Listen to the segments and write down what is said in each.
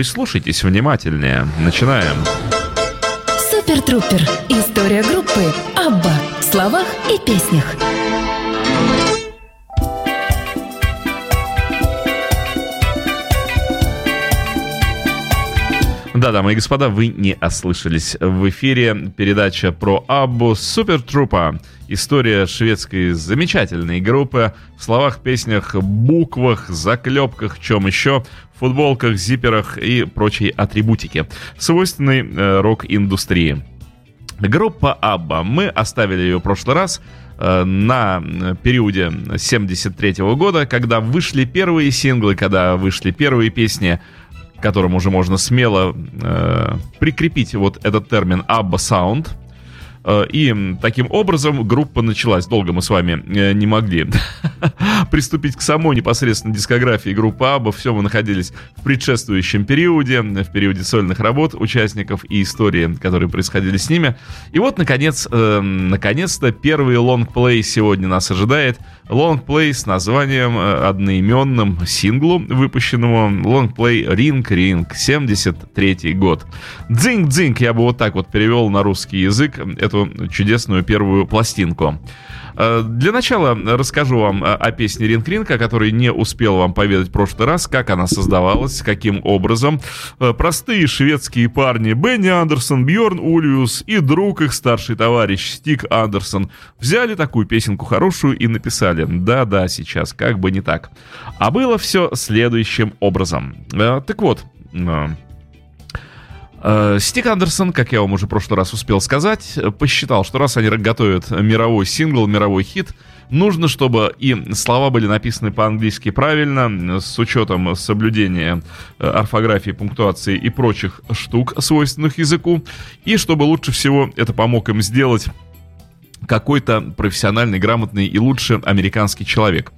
прислушайтесь внимательнее. Начинаем. Супер Трупер. История группы Абба в словах и песнях. Да, дамы и господа, вы не ослышались. В эфире передача про Аббу Супертрупа. История шведской замечательной группы в словах, песнях, буквах, заклепках, чем еще, футболках, зиперах и прочей атрибутике, свойственной э, рок-индустрии. Группа Абба. Мы оставили ее в прошлый раз э, на периоде 73 -го года, когда вышли первые синглы, когда вышли первые песни которым уже можно смело э, прикрепить вот этот термин Abba Sound. Э, и таким образом группа началась. Долго мы с вами э, не могли приступить к самой непосредственно дискографии группы Абба. Все мы находились в предшествующем периоде, в периоде сольных работ участников и истории, которые происходили с ними. И вот, наконец, э, наконец-то первый лонгплей сегодня нас ожидает. Лонгплей с названием одноименным синглу, выпущенному лонгплей Ring Ring, 73 год. Дзинг-дзинг я бы вот так вот перевел на русский язык эту чудесную первую пластинку. Э, для начала расскажу вам о песне Ринг Ринг, о которой не успел вам поведать в прошлый раз, как она создавалась, каким образом. Э, простые шведские парни Бенни Андерсон, Бьорн Ульюс и друг их старший товарищ Стик Андерсон взяли такую песенку хорошую и написали «Да-да, сейчас, как бы не так». А было все следующим образом. Э, так вот, Стик Андерсон, как я вам уже в прошлый раз успел сказать, посчитал, что раз они готовят мировой сингл, мировой хит, нужно, чтобы и слова были написаны по-английски правильно, с учетом соблюдения э, орфографии, пунктуации и прочих штук, свойственных языку, и чтобы лучше всего это помог им сделать какой-то профессиональный, грамотный и лучше американский человек.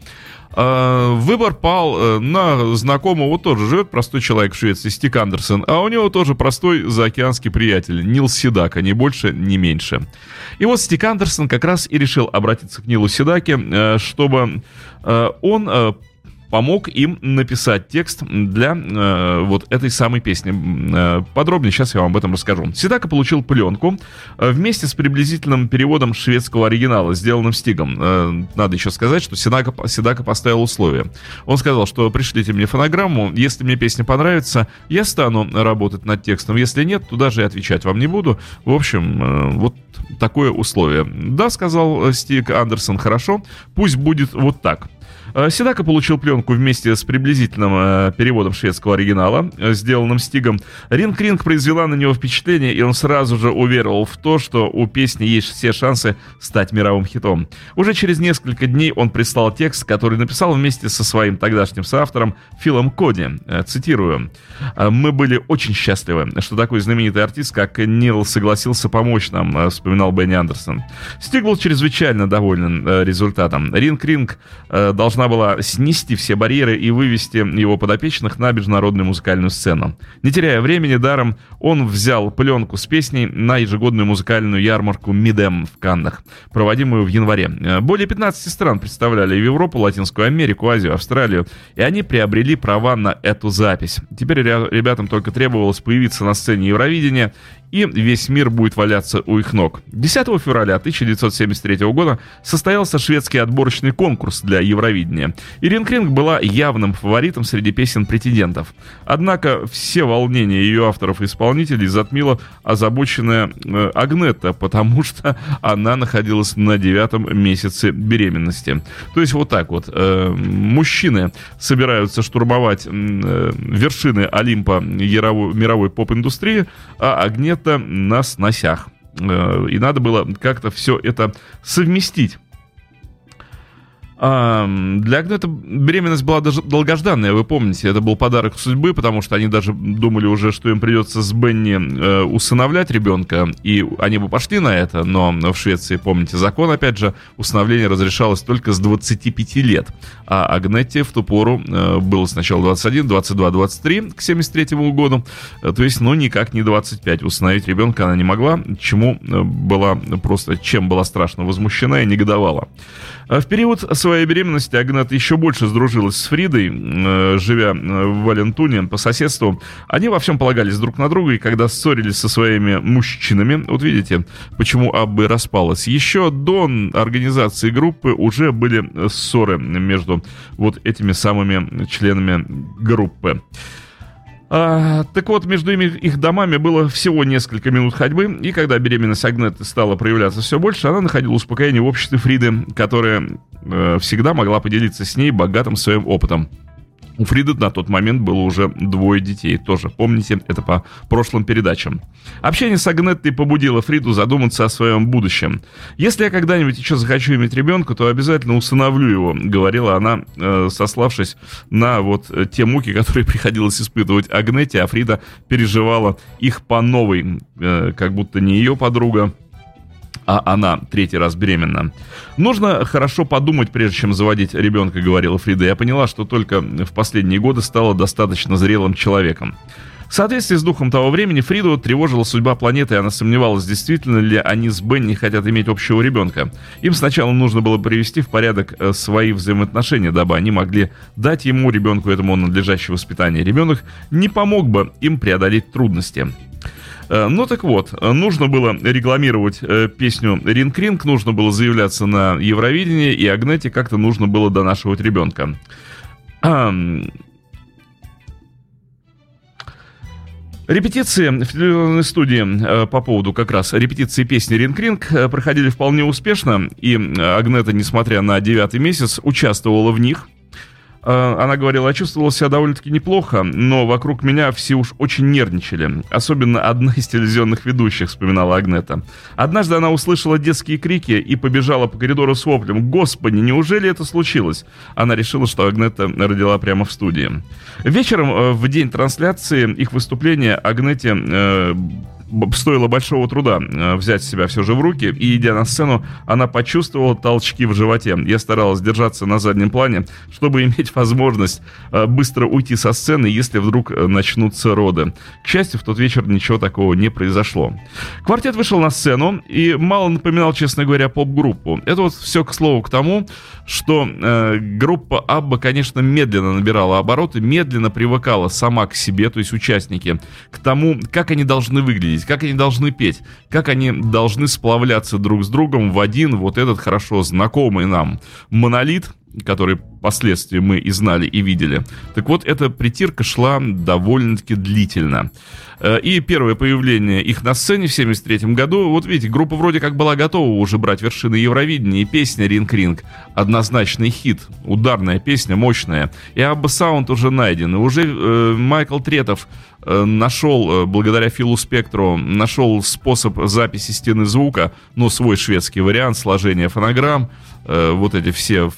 А, выбор пал э, на знакомого, тоже живет простой человек в Швеции, Стик Андерсон, а у него тоже простой заокеанский приятель, Нил Седака, ни больше, ни меньше. И вот Стик Андерсон как раз и решил обратиться к Нилу Седаке, э, чтобы э, он помог им написать текст для э, вот этой самой песни. Э, подробнее сейчас я вам об этом расскажу. Сидака получил пленку э, вместе с приблизительным переводом шведского оригинала, сделанным Стигом. Э, надо еще сказать, что Сидака, Сидака поставил условия. Он сказал, что пришлите мне фонограмму, если мне песня понравится, я стану работать над текстом. Если нет, то даже и отвечать вам не буду. В общем, э, вот такое условие. Да, сказал Стиг Андерсон, хорошо, пусть будет вот так. Э, Седака получил пленку вместе с приблизительным э, переводом шведского оригинала, э, сделанным Стигом. Ринг Ринг произвела на него впечатление, и он сразу же уверовал в то, что у песни есть все шансы стать мировым хитом. Уже через несколько дней он прислал текст, который написал вместе со своим тогдашним соавтором Филом Коди. Цитирую. «Мы были очень счастливы, что такой знаменитый артист, как Нил, согласился помочь нам», вспоминал Бенни Андерсон. Стиг был чрезвычайно доволен результатом. Ринг Ринг должна должна была снести все барьеры и вывести его подопечных на международную музыкальную сцену. Не теряя времени даром, он взял пленку с песней на ежегодную музыкальную ярмарку Мидем в Каннах, проводимую в январе. Более 15 стран представляли Европу, Латинскую Америку, Азию, Австралию, и они приобрели права на эту запись. Теперь ребятам только требовалось появиться на сцене Евровидения и весь мир будет валяться у их ног. 10 февраля 1973 года состоялся шведский отборочный конкурс для Евровидения. Ирин Кринг была явным фаворитом среди песен претендентов. Однако все волнения ее авторов и исполнителей затмила озабоченная э, Агнета, потому что она находилась на девятом месяце беременности. То есть вот так вот. Э, мужчины собираются штурмовать э, вершины Олимпа мировой поп-индустрии, а Агнет это на сносях. Э, и надо было как-то все это совместить. Для Агнета беременность была даже долгожданная, вы помните, это был подарок судьбы, потому что они даже думали уже, что им придется с Бенни э, усыновлять ребенка, и они бы пошли на это, но в Швеции, помните, закон, опять же, усыновление разрешалось только с 25 лет, а Агнете в ту пору э, было сначала 21, 22, 23 к 73 году, э, то есть, ну, никак не 25. Усыновить ребенка она не могла, чему была просто, чем была страшно возмущена и негодовала. А в период своей беременности Агнета еще больше сдружилась с Фридой, э, живя в Валентуне по соседству. Они во всем полагались друг на друга, и когда ссорились со своими мужчинами, вот видите, почему Аббы распалась. Еще до организации группы уже были ссоры между вот этими самыми членами группы. А, так вот, между ими, их домами было всего несколько минут ходьбы, и когда беременность Агнеты стала проявляться все больше, она находила успокоение в обществе Фриды, которая э, всегда могла поделиться с ней богатым своим опытом. У Фриды на тот момент было уже двое детей. Тоже помните, это по прошлым передачам. Общение с Агнеттой побудило Фриду задуматься о своем будущем. «Если я когда-нибудь еще захочу иметь ребенка, то обязательно усыновлю его», — говорила она, э, сославшись на вот э, те муки, которые приходилось испытывать Агнете, а Фрида переживала их по новой, э, как будто не ее подруга, а она третий раз беременна. Нужно хорошо подумать, прежде чем заводить ребенка, говорила Фрида. Я поняла, что только в последние годы стала достаточно зрелым человеком. В соответствии с духом того времени Фриду тревожила судьба планеты, и она сомневалась, действительно ли они с Бенни хотят иметь общего ребенка. Им сначала нужно было привести в порядок э, свои взаимоотношения, дабы они могли дать ему, ребенку этому надлежащее воспитание. Ребенок не помог бы им преодолеть трудности. Э, ну так вот, нужно было рекламировать э, песню «Ринг Ринг», нужно было заявляться на Евровидение, и Агнете как-то нужно было донашивать ребенка. Репетиции в телевизионной студии э, по поводу как раз репетиции песни «Ринг Ринг» проходили вполне успешно, и Агнета, несмотря на девятый месяц, участвовала в них – она говорила, я чувствовала себя довольно-таки неплохо, но вокруг меня все уж очень нервничали. Особенно одна из телевизионных ведущих, вспоминала Агнета. Однажды она услышала детские крики и побежала по коридору с воплем. «Господи, неужели это случилось?» Она решила, что Агнета родила прямо в студии. Вечером, э, в день трансляции их выступления, Агнете э, стоило большого труда э, взять себя все же в руки, и идя на сцену, она почувствовала толчки в животе. Я старалась держаться на заднем плане, чтобы иметь возможность э, быстро уйти со сцены, если вдруг э, начнутся роды. К счастью, в тот вечер ничего такого не произошло. Квартет вышел на сцену и мало напоминал, честно говоря, поп-группу. Это вот все, к слову, к тому, что э, группа Абба, конечно, медленно набирала обороты, медленно привыкала сама к себе, то есть участники, к тому, как они должны выглядеть выглядеть, как они должны петь, как они должны сплавляться друг с другом в один вот этот хорошо знакомый нам монолит, который впоследствии мы и знали, и видели. Так вот, эта притирка шла довольно-таки длительно. Э, и первое появление их на сцене в 73 году, вот видите, группа вроде как была готова уже брать вершины Евровидения, и песня «Ринг-ринг» — однозначный хит, ударная песня, мощная. И Абба Саунд уже найден, и уже э, Майкл Третов э, нашел, э, благодаря Филу Спектру, нашел способ записи стены звука, ну, свой шведский вариант сложения фонограмм, э, вот эти все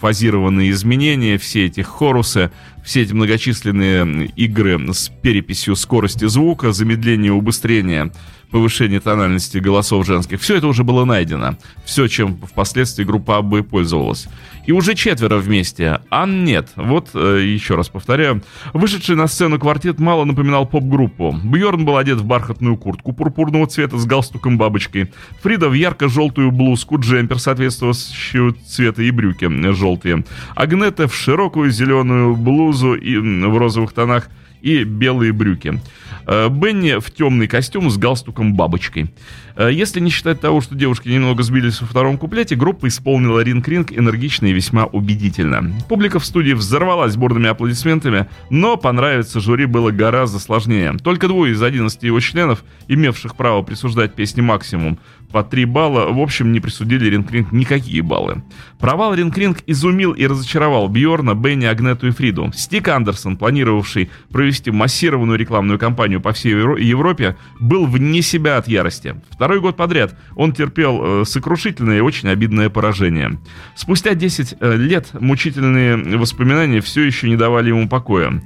фазированные изменения, все эти хорусы, все эти многочисленные игры с переписью скорости звука, замедление, убыстрение, повышение тональности голосов женских. Все это уже было найдено. Все, чем впоследствии группа АБ пользовалась. И уже четверо вместе. А нет. Вот э, еще раз повторяю. Вышедший на сцену квартет мало напоминал поп-группу. Бьорн был одет в бархатную куртку пурпурного цвета с галстуком бабочкой. Фрида в ярко-желтую блузку, джемпер соответствующего цвета и брюки желтые. Агнета в широкую зеленую блузу и в розовых тонах и белые брюки. Э, Бенни в темный костюм с галстуком бабочкой. Э, если не считать того, что девушки немного сбились во втором куплете, группа исполнила ринг-ринг энергично и весьма убедительно. Публика в студии взорвалась бурными аплодисментами, но понравиться жюри было гораздо сложнее. Только двое из 11 его членов, имевших право присуждать песни максимум, по 3 балла, в общем, не присудили Ринг-Ринг никакие баллы. Провал Ринг-Ринг изумил и разочаровал Бьорна, Бенни, Агнету и Фриду. Стик Андерсон, планировавший провести массированную рекламную кампанию по всей Европе, был вне себя от ярости. Второй год подряд он терпел э, сокрушительное и очень обидное поражение. Спустя 10 э, лет мучительные воспоминания все еще не давали ему покоя.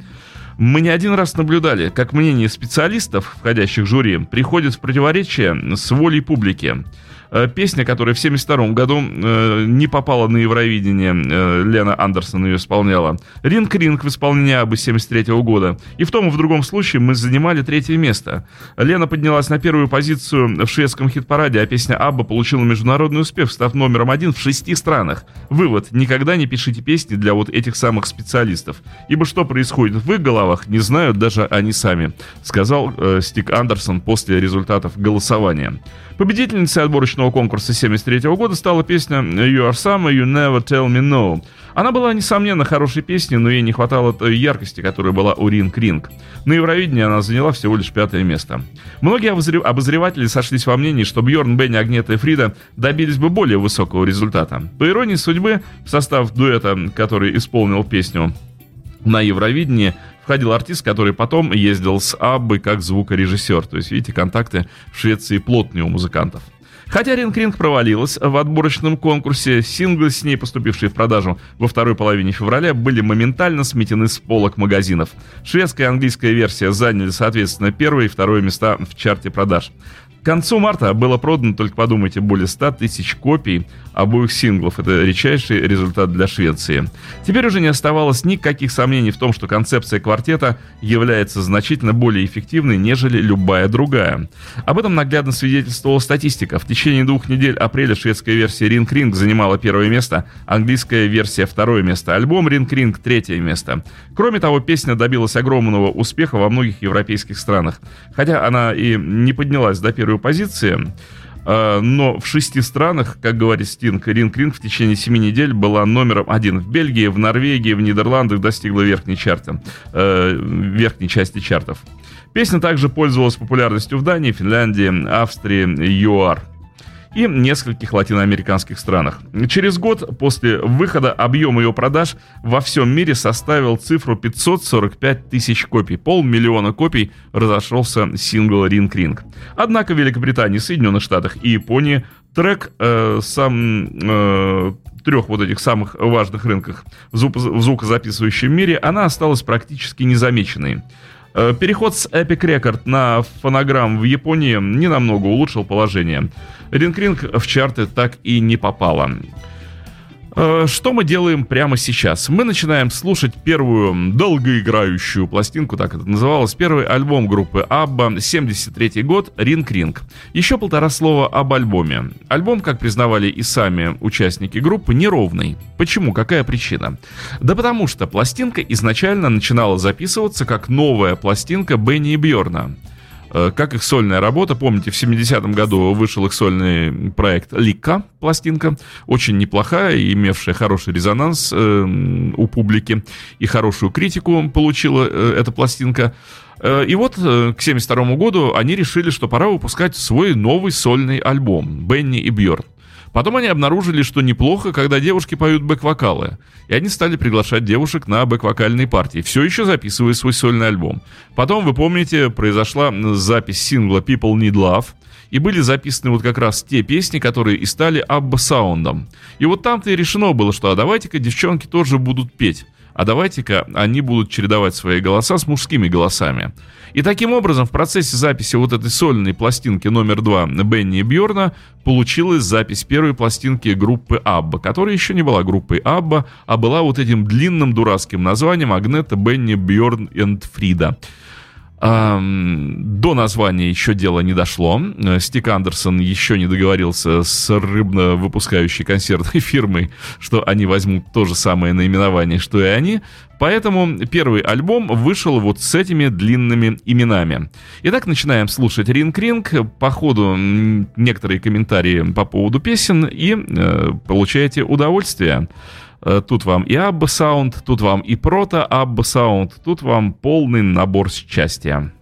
Мы не один раз наблюдали, как мнение специалистов, входящих в жюри, приходит в противоречие с волей публики. Э, песня, которая в 1972 году э, не попала на Евровидение, э, Лена Андерсон ее исполняла. «Ринг Ринг» в исполнении Абы 73 года. И в том и в другом случае мы занимали третье место. Лена поднялась на первую позицию в шведском хит-параде, а песня Абба получила международный успех, став номером один в шести странах. Вывод. Никогда не пишите песни для вот этих самых специалистов. Ибо что происходит в их головах, не знают даже они сами, сказал э, Стик Андерсон после результатов голосования. Победительницей отборочного конкурса 73 года стала песня «You are summer, you never tell me no». Она была, несомненно, хорошей песней, но ей не хватало той яркости, которая была у Ринг Ринг. На Евровидении она заняла всего лишь пятое место. Многие обозреватели сошлись во мнении, что Бьорн, Бенни, Агнета и Фрида добились бы более высокого результата. По иронии судьбы, в состав дуэта, который исполнил песню на Евровидении, входил артист, который потом ездил с Аббой как звукорежиссер. То есть, видите, контакты в Швеции плотные у музыкантов. Хотя Ринг Ринг провалилась в отборочном конкурсе, синглы, с ней поступившие в продажу во второй половине февраля, были моментально сметены с полок магазинов. Шведская и английская версия заняли, соответственно, первое и второе места в чарте продаж. К концу марта было продано, только подумайте, более 100 тысяч копий обоих синглов. Это редчайший результат для Швеции. Теперь уже не оставалось никаких сомнений в том, что концепция квартета является значительно более эффективной, нежели любая другая. Об этом наглядно свидетельствовала статистика. В течение двух недель апреля шведская версия Ring Ring занимала первое место, английская версия второе место, альбом Ring Ring третье место. Кроме того, песня добилась огромного успеха во многих европейских странах. Хотя она и не поднялась до первой позиции, а, но в шести странах, как говорит Стинг, Ринг Ринг в течение семи недель была номером один. В Бельгии, в Норвегии, в Нидерландах достигла верхней, чарта, э, верхней части чартов. Песня также пользовалась популярностью в Дании, Финляндии, Австрии, ЮАР и нескольких латиноамериканских странах. Через год после выхода объем ее продаж во всем мире составил цифру 545 тысяч копий. Полмиллиона копий разошелся сингл «Ринг Ринг». Однако в Великобритании, Соединенных Штатах и Японии трек э, сам э, трех вот этих самых важных рынках в, звук, в звукозаписывающем мире, она осталась практически незамеченной. Э, переход с Epic Record на фонограмм в Японии не намного улучшил положение. Ринг-ринг в чарты так и не попала. Э, что мы делаем прямо сейчас? Мы начинаем слушать первую долгоиграющую пластинку, так это называлось, первый альбом группы Абба, 73 год, Ринг Ринг. Еще полтора слова об альбоме. Альбом, как признавали и сами участники группы, неровный. Почему? Какая причина? Да потому что пластинка изначально начинала записываться как новая пластинка Бенни и Бьорна. Э, как их сольная работа. Помните, в 70-м году вышел их сольный проект «Лика», пластинка, очень неплохая, имевшая хороший резонанс э, у публики, и хорошую критику получила э, эта пластинка. И вот к 72 году они решили, что пора выпускать свой новый сольный альбом «Бенни и Бьорн». Потом они обнаружили, что неплохо, когда девушки поют бэк-вокалы. И они стали приглашать девушек на бэк-вокальные партии, все еще записывая свой сольный альбом. Потом, вы помните, произошла запись сингла «People Need Love», и были записаны вот как раз те песни, которые и стали абба-саундом. И вот там-то и решено было, что а давайте-ка девчонки тоже будут петь а давайте-ка они будут чередовать свои голоса с мужскими голосами. И таким образом в процессе записи вот этой сольной пластинки номер два Бенни и Бьорна получилась запись первой пластинки группы Абба, которая еще не была группой Абба, а была вот этим длинным дурацким названием Агнета, Бенни, Бьорн и Фрида. До названия еще дело не дошло. Э, Стик Андерсон еще не договорился с рыбно-выпускающей консервной фирмой, что они возьмут то же самое наименование, что и они. Поэтому первый альбом вышел вот с этими длинными именами. Итак, начинаем слушать Ринг-Ринг. По ходу некоторые комментарии по поводу песен и э, получаете удовольствие. Э, тут вам и Абба Саунд, тут вам и Прото Абба Саунд, тут вам полный набор счастья.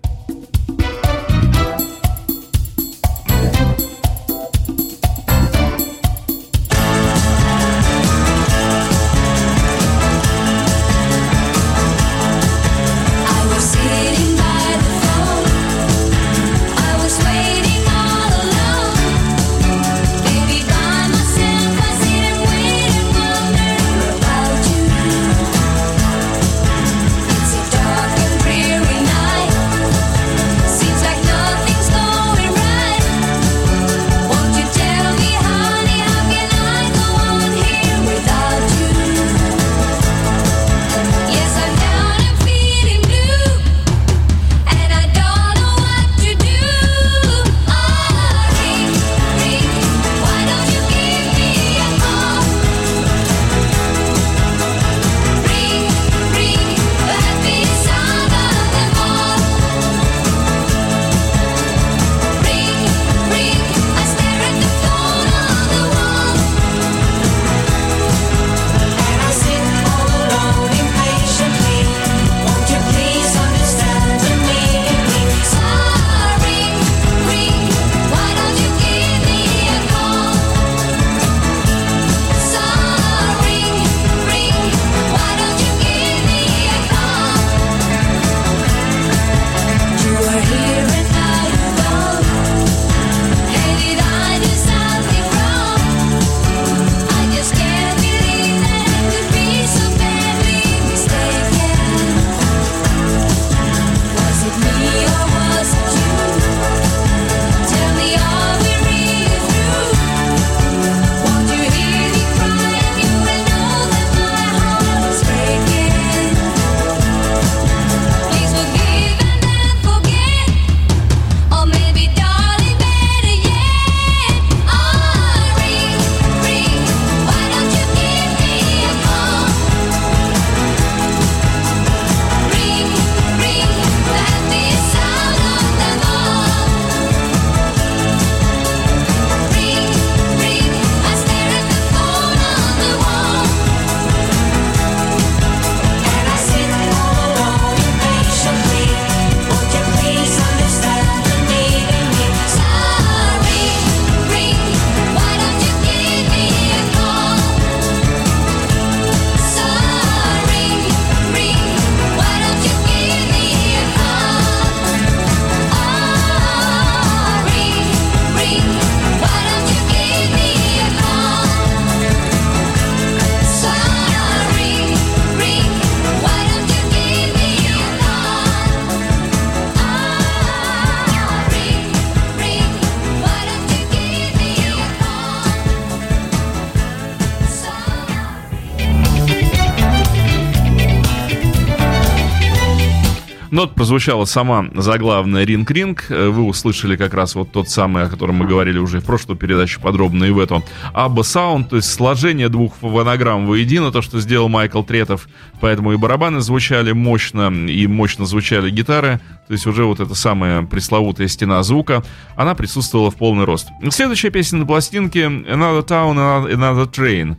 Ну вот прозвучала сама заглавная «Ринг-ринг». Вы услышали как раз вот тот самый, о котором мы говорили уже в прошлую передачу подробно и в эту. Абба Саунд, то есть сложение двух фонограмм воедино, то, что сделал Майкл Третов. Поэтому и барабаны звучали мощно, и мощно звучали гитары. То есть уже вот эта самая пресловутая стена звука, она присутствовала в полный рост. Следующая песня на пластинке «Another Town, Another Train».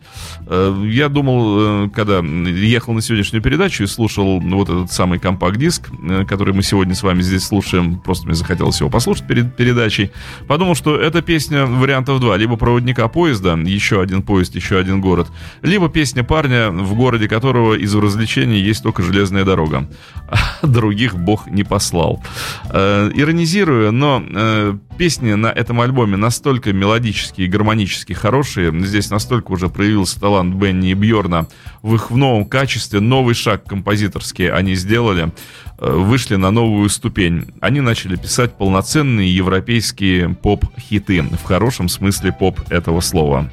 Э, я думал, э, когда ехал на сегодняшнюю передачу и слушал вот этот самый компакт-диск, э, который мы сегодня с вами здесь слушаем, просто мне захотелось его послушать перед передачей, подумал, что эта песня вариантов два. Либо проводника поезда, еще один поезд, еще один город, либо песня парня, в городе которого из развлечений есть только железная дорога. А других бог не послал. Э, иронизирую, но э, песни на этом альбоме настолько мелодические и гармонически хорошие. Здесь настолько уже проявился талант Бенни и Бьорна в их в новом качестве. Новый шаг композиторский они сделали. Э, вышли на новую ступень. Они начали писать полноценные европейские поп-хиты. В хорошем смысле поп этого слова.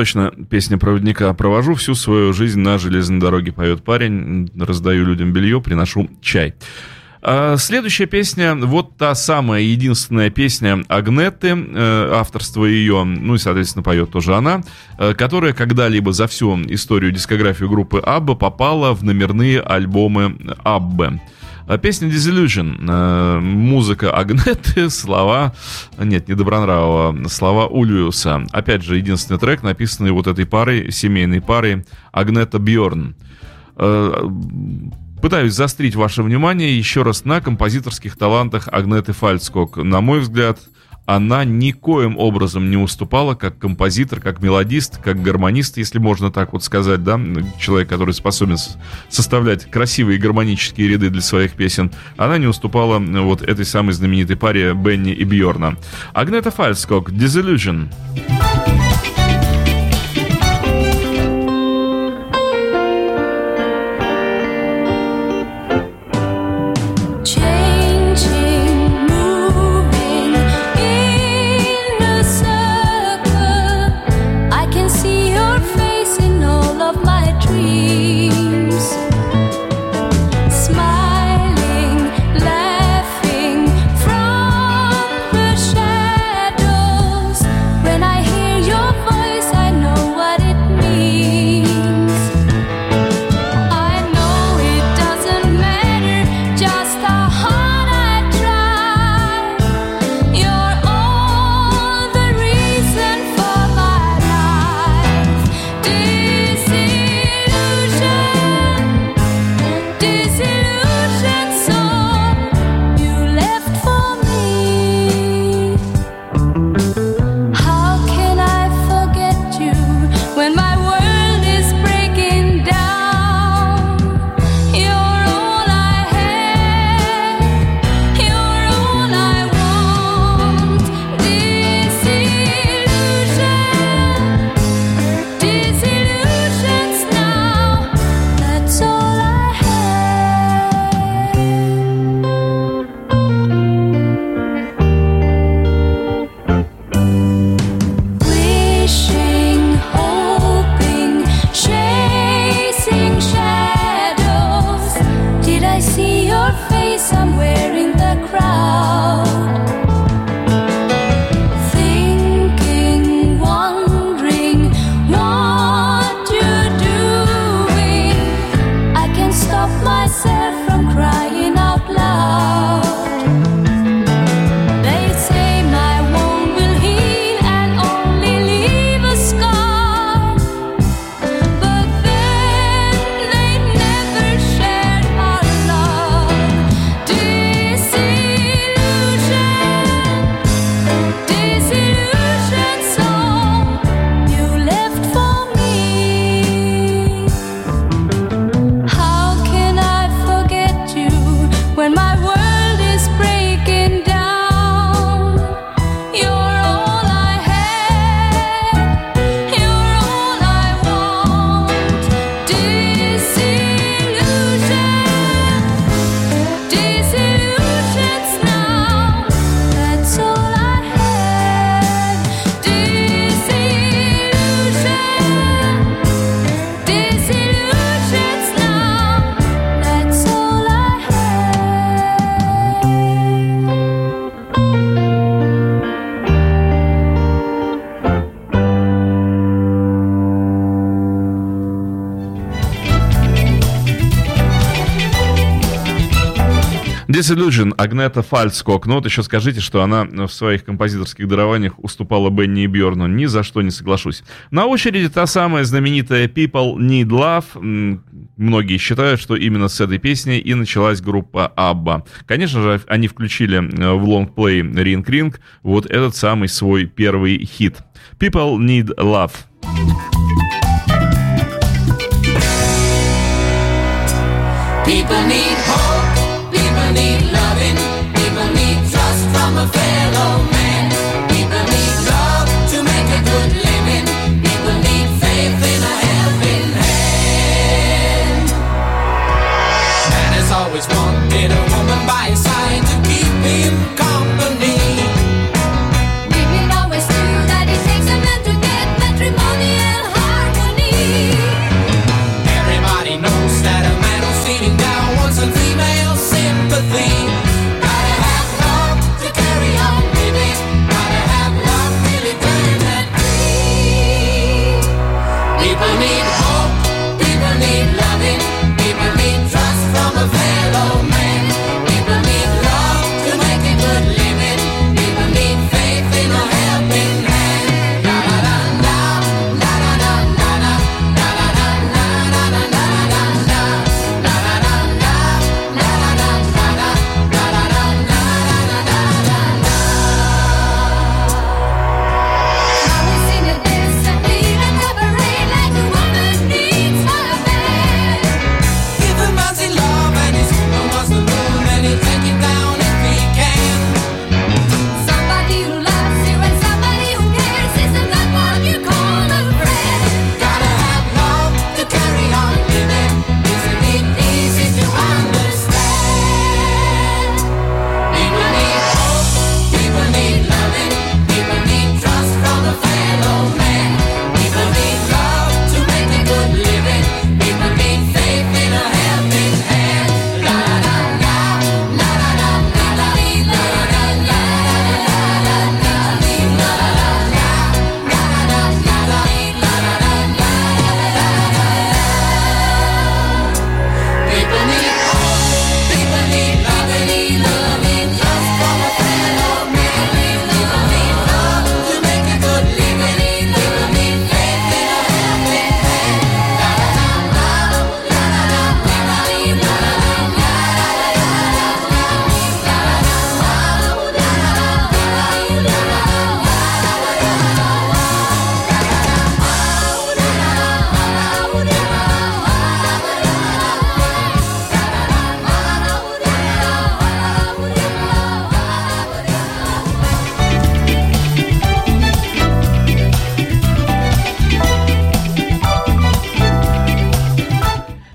Точно песня проводника. Провожу всю свою жизнь на железной дороге, поет парень. Раздаю людям белье, приношу чай. А следующая песня, вот та самая единственная песня Агнеты, э, авторство ее, ну и, соответственно, поет тоже она, э, которая когда-либо за всю историю дискографию группы Абба попала в номерные альбомы Аббы. А песня Disillusion, э, музыка Агнеты, слова, нет, не Добронравова, слова Ульюса. Опять же, единственный трек, написанный вот этой парой, семейной парой Агнета Бьорн. Э, Пытаюсь заострить ваше внимание еще раз на композиторских талантах Агнеты Фальцкок. На мой взгляд, она никоим образом не уступала как композитор, как мелодист, как гармонист, если можно так вот сказать, да, человек, который способен составлять красивые гармонические ряды для своих песен, она не уступала вот этой самой знаменитой паре Бенни и Бьорна. Агнета Фальскок, Disillusion. Disillusion, Агнета Фальцкок. Ну вот еще скажите, что она в своих композиторских дарованиях уступала Бенни и Бьорну. Ни за что не соглашусь. На очереди та самая знаменитая People Need Love. Многие считают, что именно с этой песней и началась группа ABBA. Конечно же, они включили э, в лонгплей Ring Ring вот этот самый свой первый хит. People Need Love. People need I'm a fan.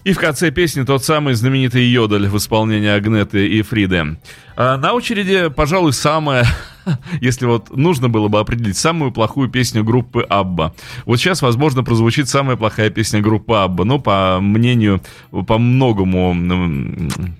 И в конце песни тот самый знаменитый йодель в исполнении Агнеты и Фриды. А на очереди, пожалуй, самая если вот нужно было бы определить самую плохую песню группы Абба. Вот сейчас, возможно, прозвучит самая плохая песня группы Абба. Но по мнению, по многому,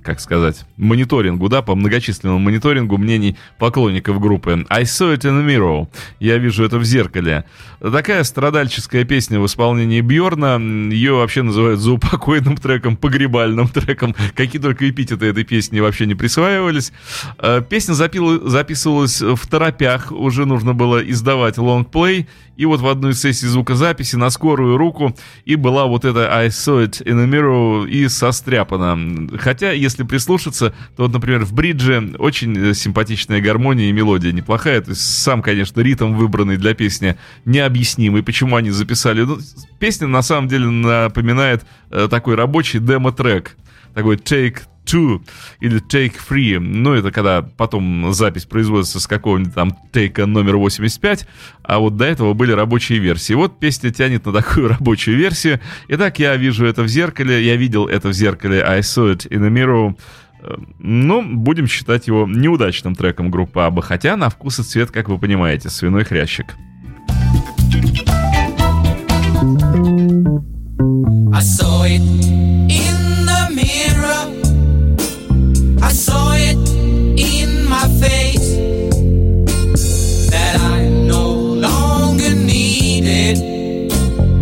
как сказать, мониторингу, да, по многочисленному мониторингу мнений поклонников группы. I saw it in the mirror. Я вижу это в зеркале. Такая страдальческая песня в исполнении Бьорна. Ее вообще называют заупокойным треком, погребальным треком. Какие только эпитеты этой песни вообще не присваивались. Э, песня записывалась в торопях уже нужно было издавать лонгплей, и вот в одной из сессий звукозаписи на скорую руку и была вот эта I saw it in a mirror и состряпана. Хотя, если прислушаться, то вот, например, в бридже очень симпатичная гармония и мелодия неплохая, то есть сам, конечно, ритм выбранный для песни необъяснимый, почему они записали. Ну, песня на самом деле напоминает э, такой рабочий демо-трек, такой take two или take three. Ну, это когда потом запись производится с какого-нибудь там тейка номер 85, а вот до этого были рабочие версии. Вот песня тянет на такую рабочую версию. Итак, я вижу это в зеркале, я видел это в зеркале I saw it in a mirror. Ну, будем считать его неудачным треком группы Аба, хотя на вкус и цвет, как вы понимаете, свиной хрящик. I saw it I saw it in my face that I no longer needed.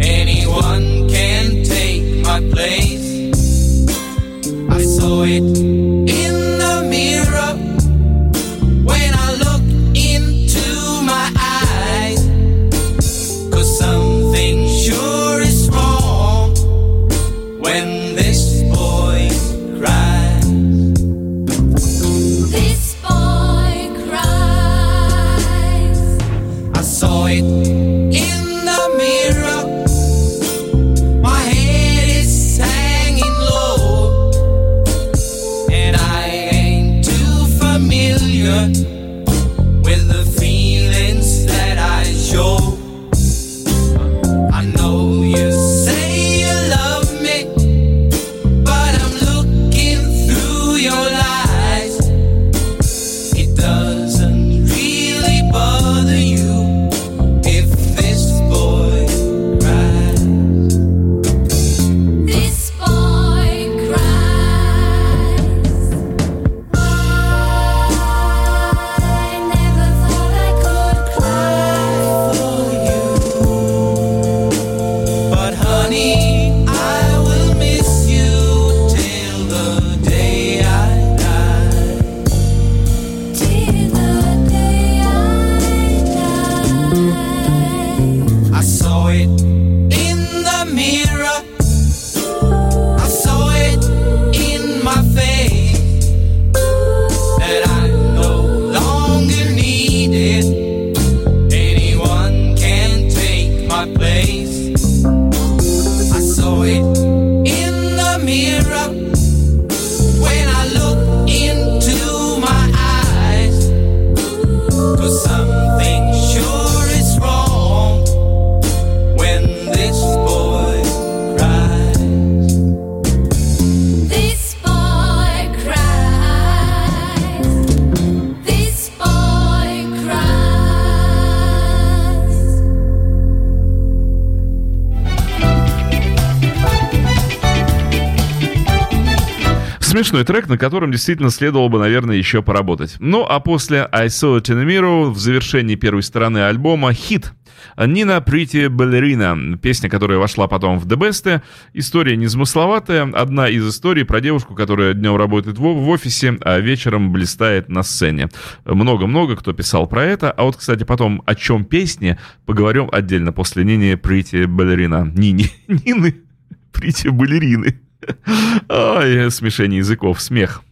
Anyone can take my place. I saw it. Смешной трек, на котором действительно следовало бы, наверное, еще поработать. Ну, а после I Saw It in the Mirror в завершении первой стороны альбома хит Нина Прити Балерина, песня, которая вошла потом в The Best. История незамысловатая. Одна из историй про девушку, которая днем работает в, офисе, а вечером блистает на сцене. Много-много кто писал про это. А вот, кстати, потом о чем песни поговорим отдельно после Нини Прити Балерина. Нини. Нины Прити Балерины. Ой, смешение языков, смех.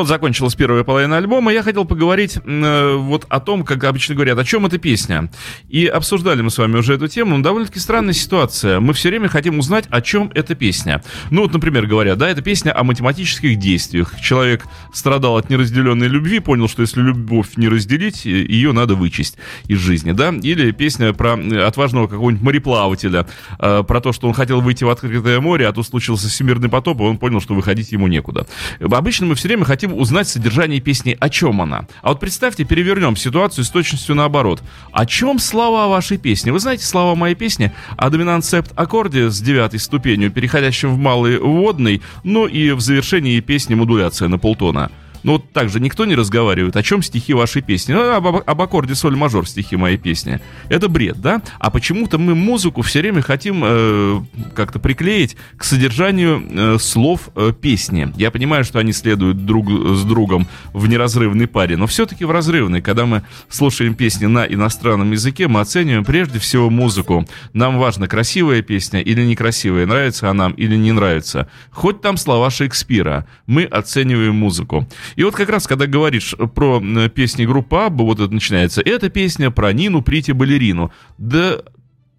Ну вот закончилась первая половина альбома, я хотел поговорить э, вот о том, как обычно говорят, о чем эта песня. И обсуждали мы с вами уже эту тему, но довольно-таки странная ситуация. Мы все время хотим узнать, о чем эта песня. Ну вот, например, говорят, да, это песня о математических действиях. Человек страдал от неразделенной любви, понял, что если любовь не разделить, ее надо вычесть из жизни, да? Или песня про отважного какого-нибудь мореплавателя, э, про то, что он хотел выйти в открытое море, а тут случился всемирный потоп, и он понял, что выходить ему некуда. Обычно мы все время хотим хотим узнать содержание песни, о чем она. А вот представьте, перевернем ситуацию с точностью наоборот. О чем слова вашей песни? Вы знаете слова моей песни о доминант септ аккорде с девятой ступенью, переходящем в малый водный, ну и в завершении песни модуляция на полтона. Ну вот так же никто не разговаривает. О чем стихи вашей песни? Ну, об, об аккорде соль мажор стихи моей песни. Это бред, да? А почему-то мы музыку все время хотим э, как-то приклеить к содержанию э, слов э, песни. Я понимаю, что они следуют друг с другом в неразрывной паре, но все-таки в разрывной. Когда мы слушаем песни на иностранном языке, мы оцениваем прежде всего музыку. Нам важно, красивая песня или некрасивая, нравится она нам или не нравится. Хоть там слова Шекспира, мы оцениваем музыку. И вот как раз, когда говоришь про песни группы Абба, вот это начинается, эта песня про Нину Прити Балерину. Да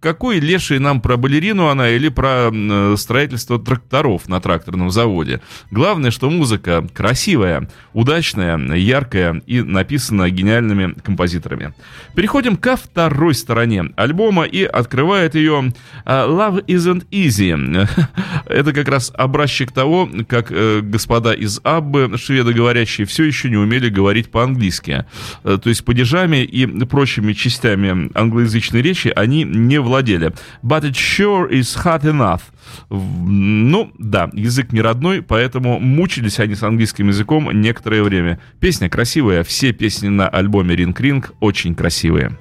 какой леший нам про балерину она или про э, строительство тракторов на тракторном заводе. Главное, что музыка красивая, удачная, яркая и написана гениальными композиторами. Переходим ко второй стороне альбома и открывает ее э, Love Isn't Easy. Это как раз образчик того, как э, господа из Аббы, шведоговорящие, все еще не умели говорить по-английски. То есть падежами и прочими частями англоязычной речи они не владели владели. But it sure is hot enough. Ну, да, язык не родной, поэтому мучились они с английским языком некоторое время. Песня красивая, все песни на альбоме Ring Ring очень красивые.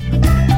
И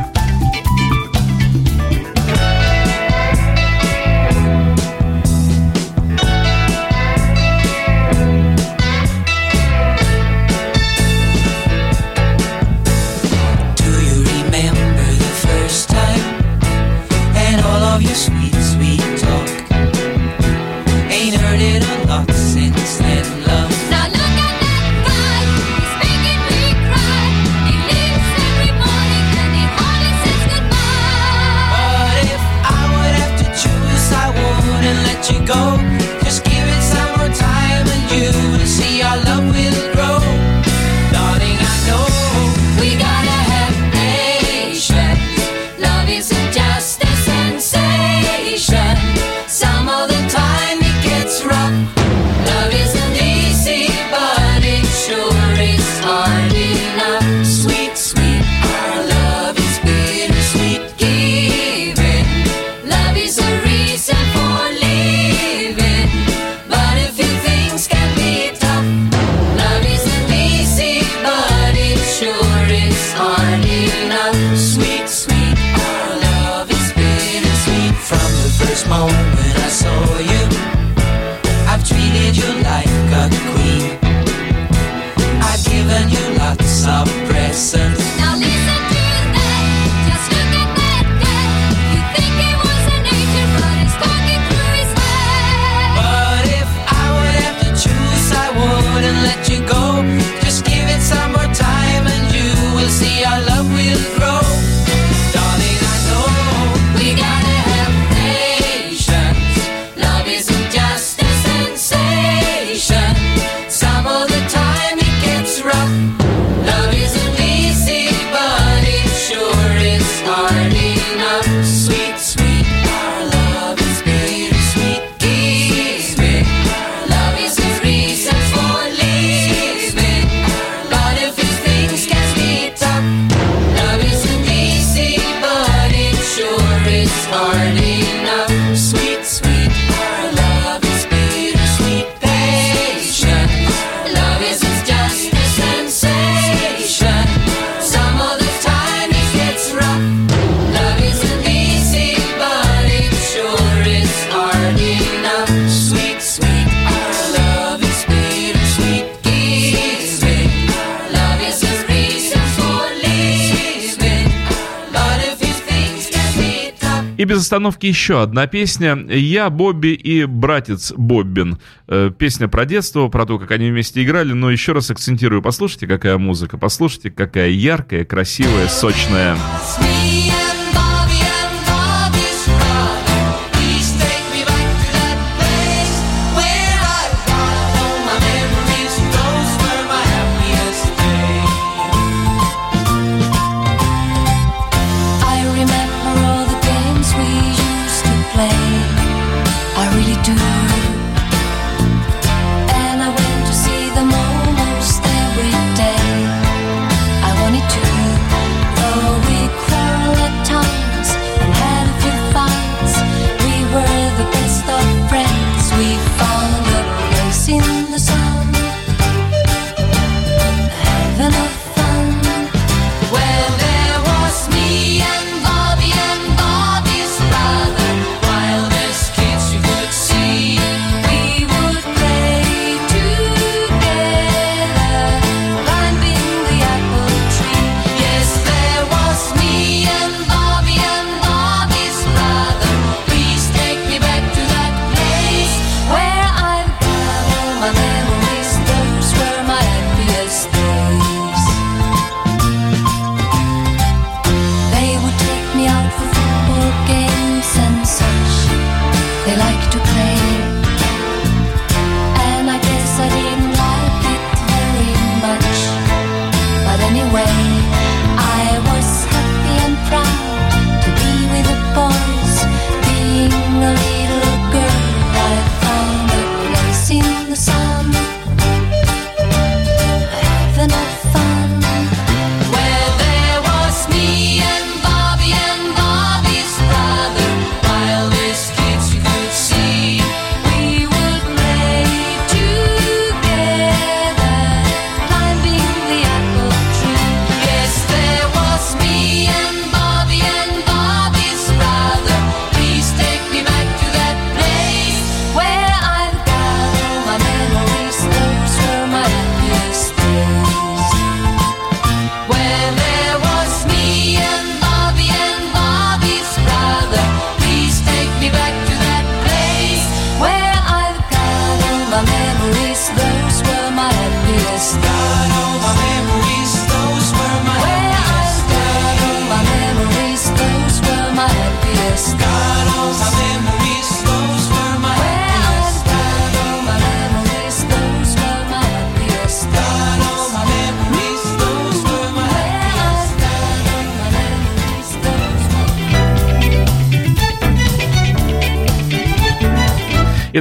без остановки еще одна песня «Я, Бобби и братец Боббин». Э, песня про детство, про то, как они вместе играли, но еще раз акцентирую, послушайте, какая музыка, послушайте, какая яркая, красивая, сочная.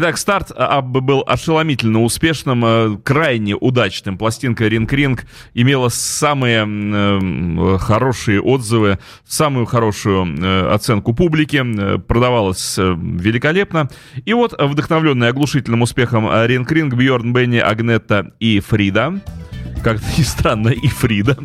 Итак, старт Аббы был ошеломительно успешным, э, крайне удачным. Пластинка Ринг Ринг имела самые э, хорошие отзывы, самую хорошую э, оценку публики, продавалась великолепно. И вот, вдохновленный оглушительным успехом Ринг Ринг, Бьорн Бенни, Агнетта и Фрида, как-то не странно, и Фрида,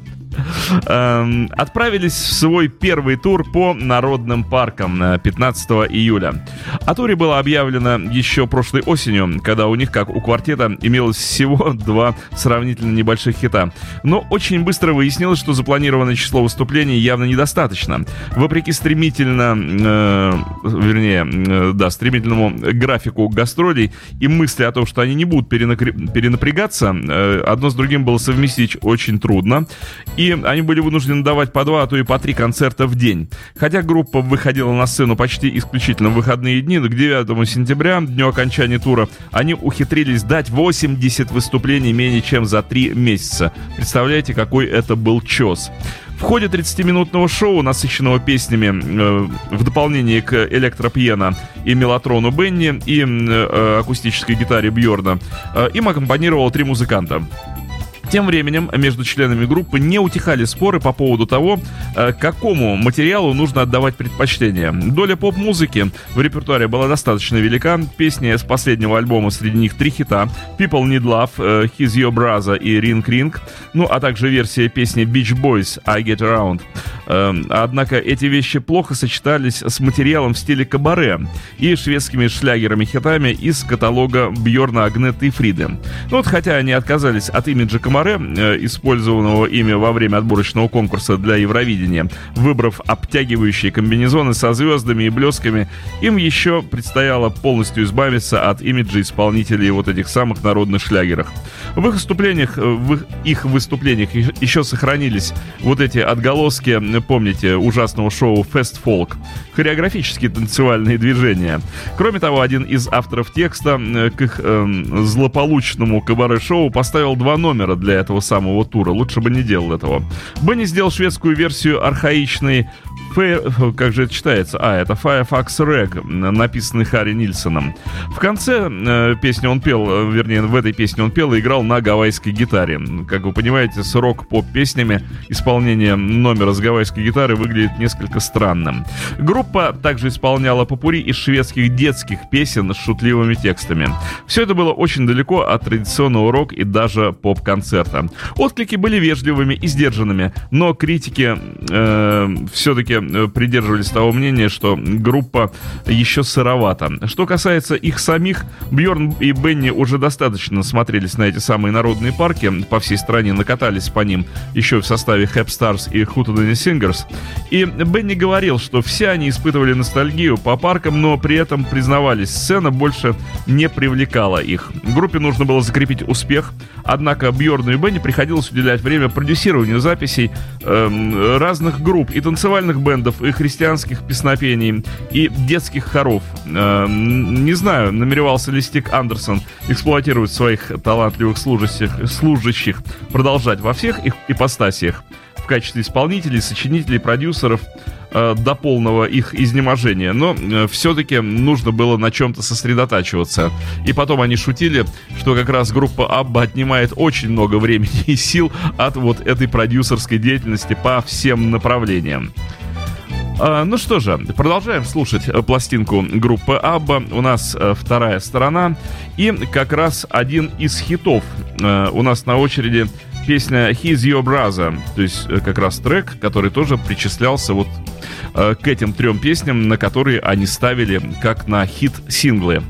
отправились в свой первый тур по народным паркам 15 июля. О туре было объявлено еще прошлой осенью, когда у них, как у квартета, имелось всего два сравнительно небольших хита. Но очень быстро выяснилось, что запланированное число выступлений явно недостаточно. Вопреки стремительно, э, вернее, э, да, стремительному графику гастролей и мысли о том, что они не будут перенапрягаться, э, одно с другим было совместить очень трудно. И они были вынуждены давать по два, а то и по три концерта в день. Хотя группа выходила на сцену почти исключительно в выходные дни, к 9 сентября, дню окончания тура, они ухитрились дать 80 выступлений менее чем за три месяца. Представляете, какой это был чес. В ходе 30-минутного шоу, насыщенного песнями э, в дополнение к электропьено и мелатрону Бенни и э, акустической гитаре Бьорна, э, им аккомпанировало три музыканта. Тем временем между членами группы не утихали споры по поводу того, э, какому материалу нужно отдавать предпочтение. Доля поп-музыки в репертуаре была достаточно велика. Песни с последнего альбома, среди них три хита «People Need Love», э, «He's Your Brother» и «Ring Ring», ну а также версия песни Beach Boys «I Get Around». Эм, однако эти вещи плохо сочетались с материалом в стиле кабаре и шведскими шлягерами-хитами из каталога Бьорна Агнеты и Фриды. Ну вот хотя они отказались от имиджа Камаре, э, использованного ими во время отборочного конкурса для Евровидения, выбрав обтягивающие комбинезоны со звездами и блесками, им еще предстояло полностью избавиться от имиджа исполнителей вот этих самых народных шлягерах. В их выступлениях, э, в их выступлениях еще сохранились вот эти отголоски помните, ужасного шоу Fast Folk, хореографические танцевальные движения. Кроме того, один из авторов текста э, к их э, злополучному кабаре-шоу поставил два номера для этого самого тура. Лучше бы не делал этого. Бенни сделал шведскую версию архаичной Fair, как же это читается? А, это Firefox Reg, написанный Харри Нильсоном. В конце э, песни он пел, э, вернее, в этой песне он пел и играл на гавайской гитаре. Как вы понимаете, с рок-поп песнями исполнение номера с гавайской гитары выглядит несколько странным. Группа также исполняла попури из шведских детских песен с шутливыми текстами. Все это было очень далеко от традиционного рок и даже поп-концерта. Отклики были вежливыми и сдержанными, но критики э, все-таки придерживались того мнения, что группа еще сыровата. Что касается их самих, Бьорн и Бенни уже достаточно смотрелись на эти самые народные парки по всей стране, накатались по ним еще в составе Hep Stars и Hootenanny Singers. И Бенни говорил, что все они испытывали ностальгию по паркам, но при этом признавались, сцена больше не привлекала их. Группе нужно было закрепить успех, однако Бьорну и Бенни приходилось уделять время продюсированию записей э, разных групп и танцевальных бэндов, и христианских песнопений, и детских хоров. Э, не знаю, намеревался ли Стик Андерсон эксплуатировать своих талантливых служащих, служащих продолжать во всех их ипостасиях в качестве исполнителей, сочинителей, продюсеров э, до полного их изнеможения, но э, все-таки нужно было на чем-то сосредотачиваться. И потом они шутили, что как раз группа Абба отнимает очень много времени и сил от вот этой продюсерской деятельности по всем направлениям. А, ну что же, продолжаем слушать э, пластинку группы Абба. У нас э, вторая сторона. И как раз один из хитов э, у нас на очереди песня He's Your Brother. То есть как раз трек, который тоже причислялся вот к этим трем песням, на которые они ставили как на хит-синглы.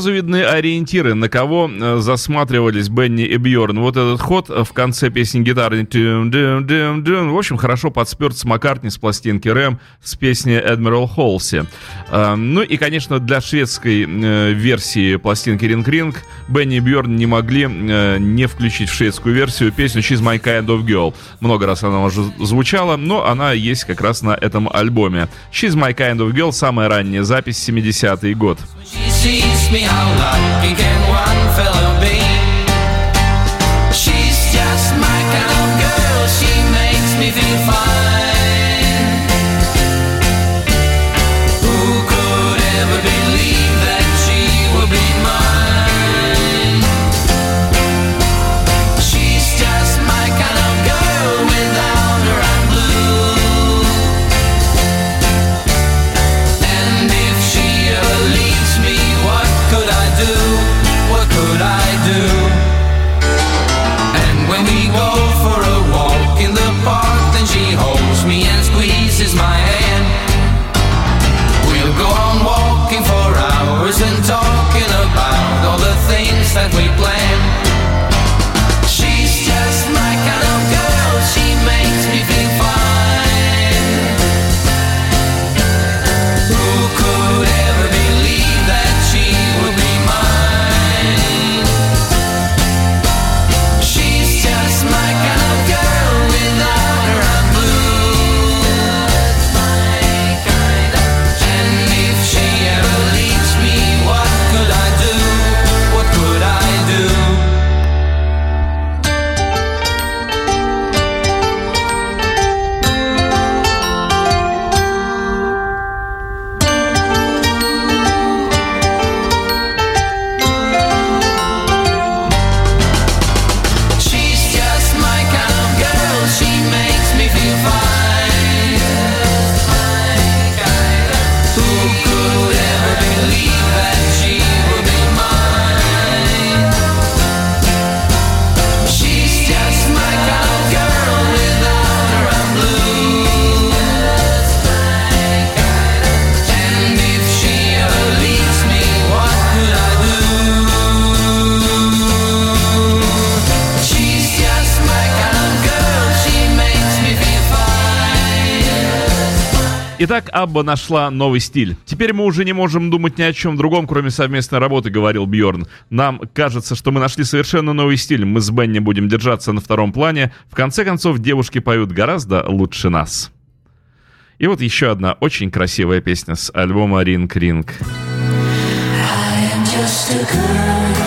Сразу видны ориентиры, на кого э, засматривались Бенни и Бьорн. Вот этот ход в конце песни гитары. В общем, хорошо подсперт с Маккартни с пластинки Рэм с песни Admiral Холси. Э, ну и, конечно, для шведской э, версии пластинки Ring Ring Бенни и Бьорн не могли не включить в шведскую версию песню She's My Kind of Girl. Много раз она уже звучала, но она есть как раз на этом альбоме. She's My Kind of Girl, самая ранняя запись, 70-й год. sees me how I begin one. Итак, Абба нашла новый стиль. Теперь мы уже не можем думать ни о чем другом, кроме совместной работы, говорил Бьорн. Нам кажется, что мы нашли совершенно новый стиль. Мы с Бенни будем держаться на втором плане. В конце концов, девушки поют гораздо лучше нас. И вот еще одна очень красивая песня с альбома «Ринг Ринг». But today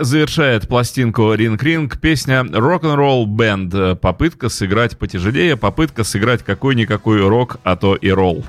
завершает пластинку Ринг Ринг песня Rock'n'Roll Band. Попытка сыграть потяжелее, попытка сыграть какой-никакой рок, а то и ролл.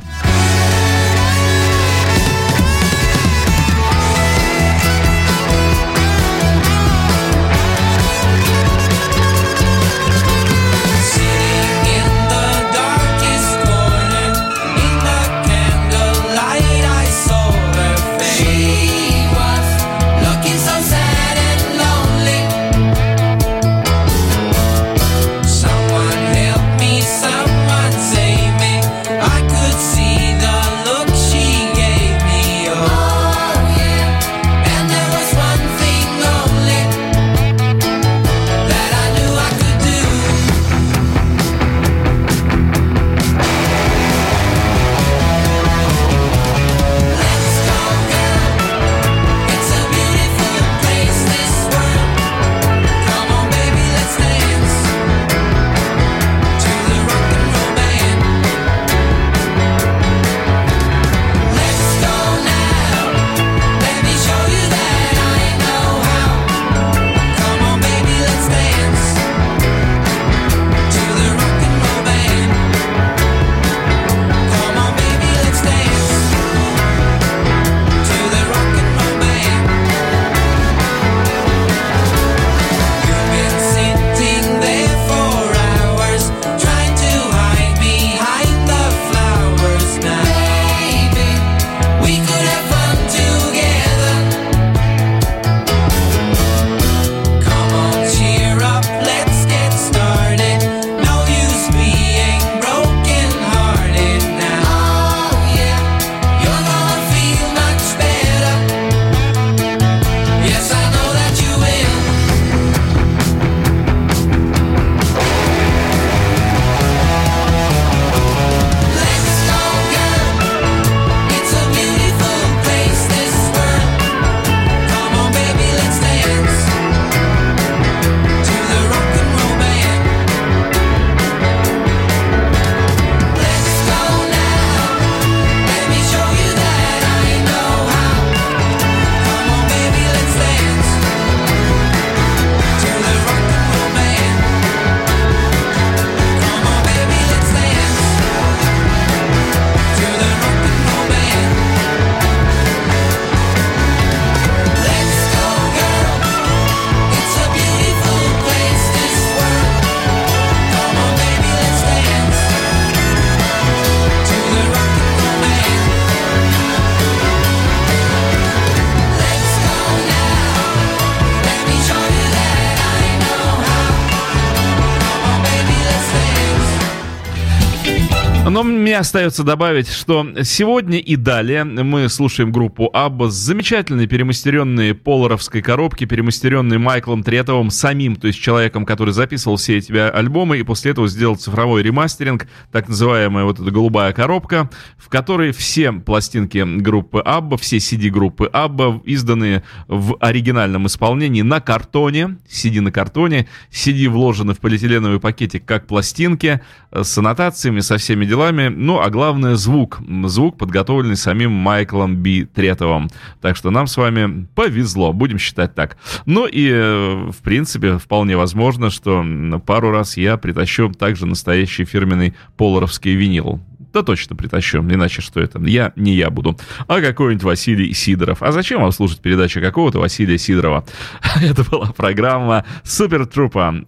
Мне остается добавить, что сегодня и далее мы слушаем группу Абба с замечательной перемастеренной поларовской коробки, перемастеренной Майклом Третовым самим, то есть человеком, который записывал все эти альбомы и после этого сделал цифровой ремастеринг, так называемая вот эта голубая коробка, в которой все пластинки группы Абба, все CD группы Абба изданы в оригинальном исполнении на картоне, CD на картоне, CD вложены в полиэтиленовый пакетик как пластинки с аннотациями, со всеми делами. Ну, а главное звук. Звук, подготовленный самим Майклом Би Третовым. Так что нам с вами повезло, будем считать так. Ну и, э, в принципе, вполне возможно, что пару раз я притащу также настоящий фирменный поларовский винил. Да точно притащу, иначе что это? Я не я буду, а какой-нибудь Василий Сидоров. А зачем вам слушать передачу какого-то Василия Сидорова? Это была программа Супер Трупа.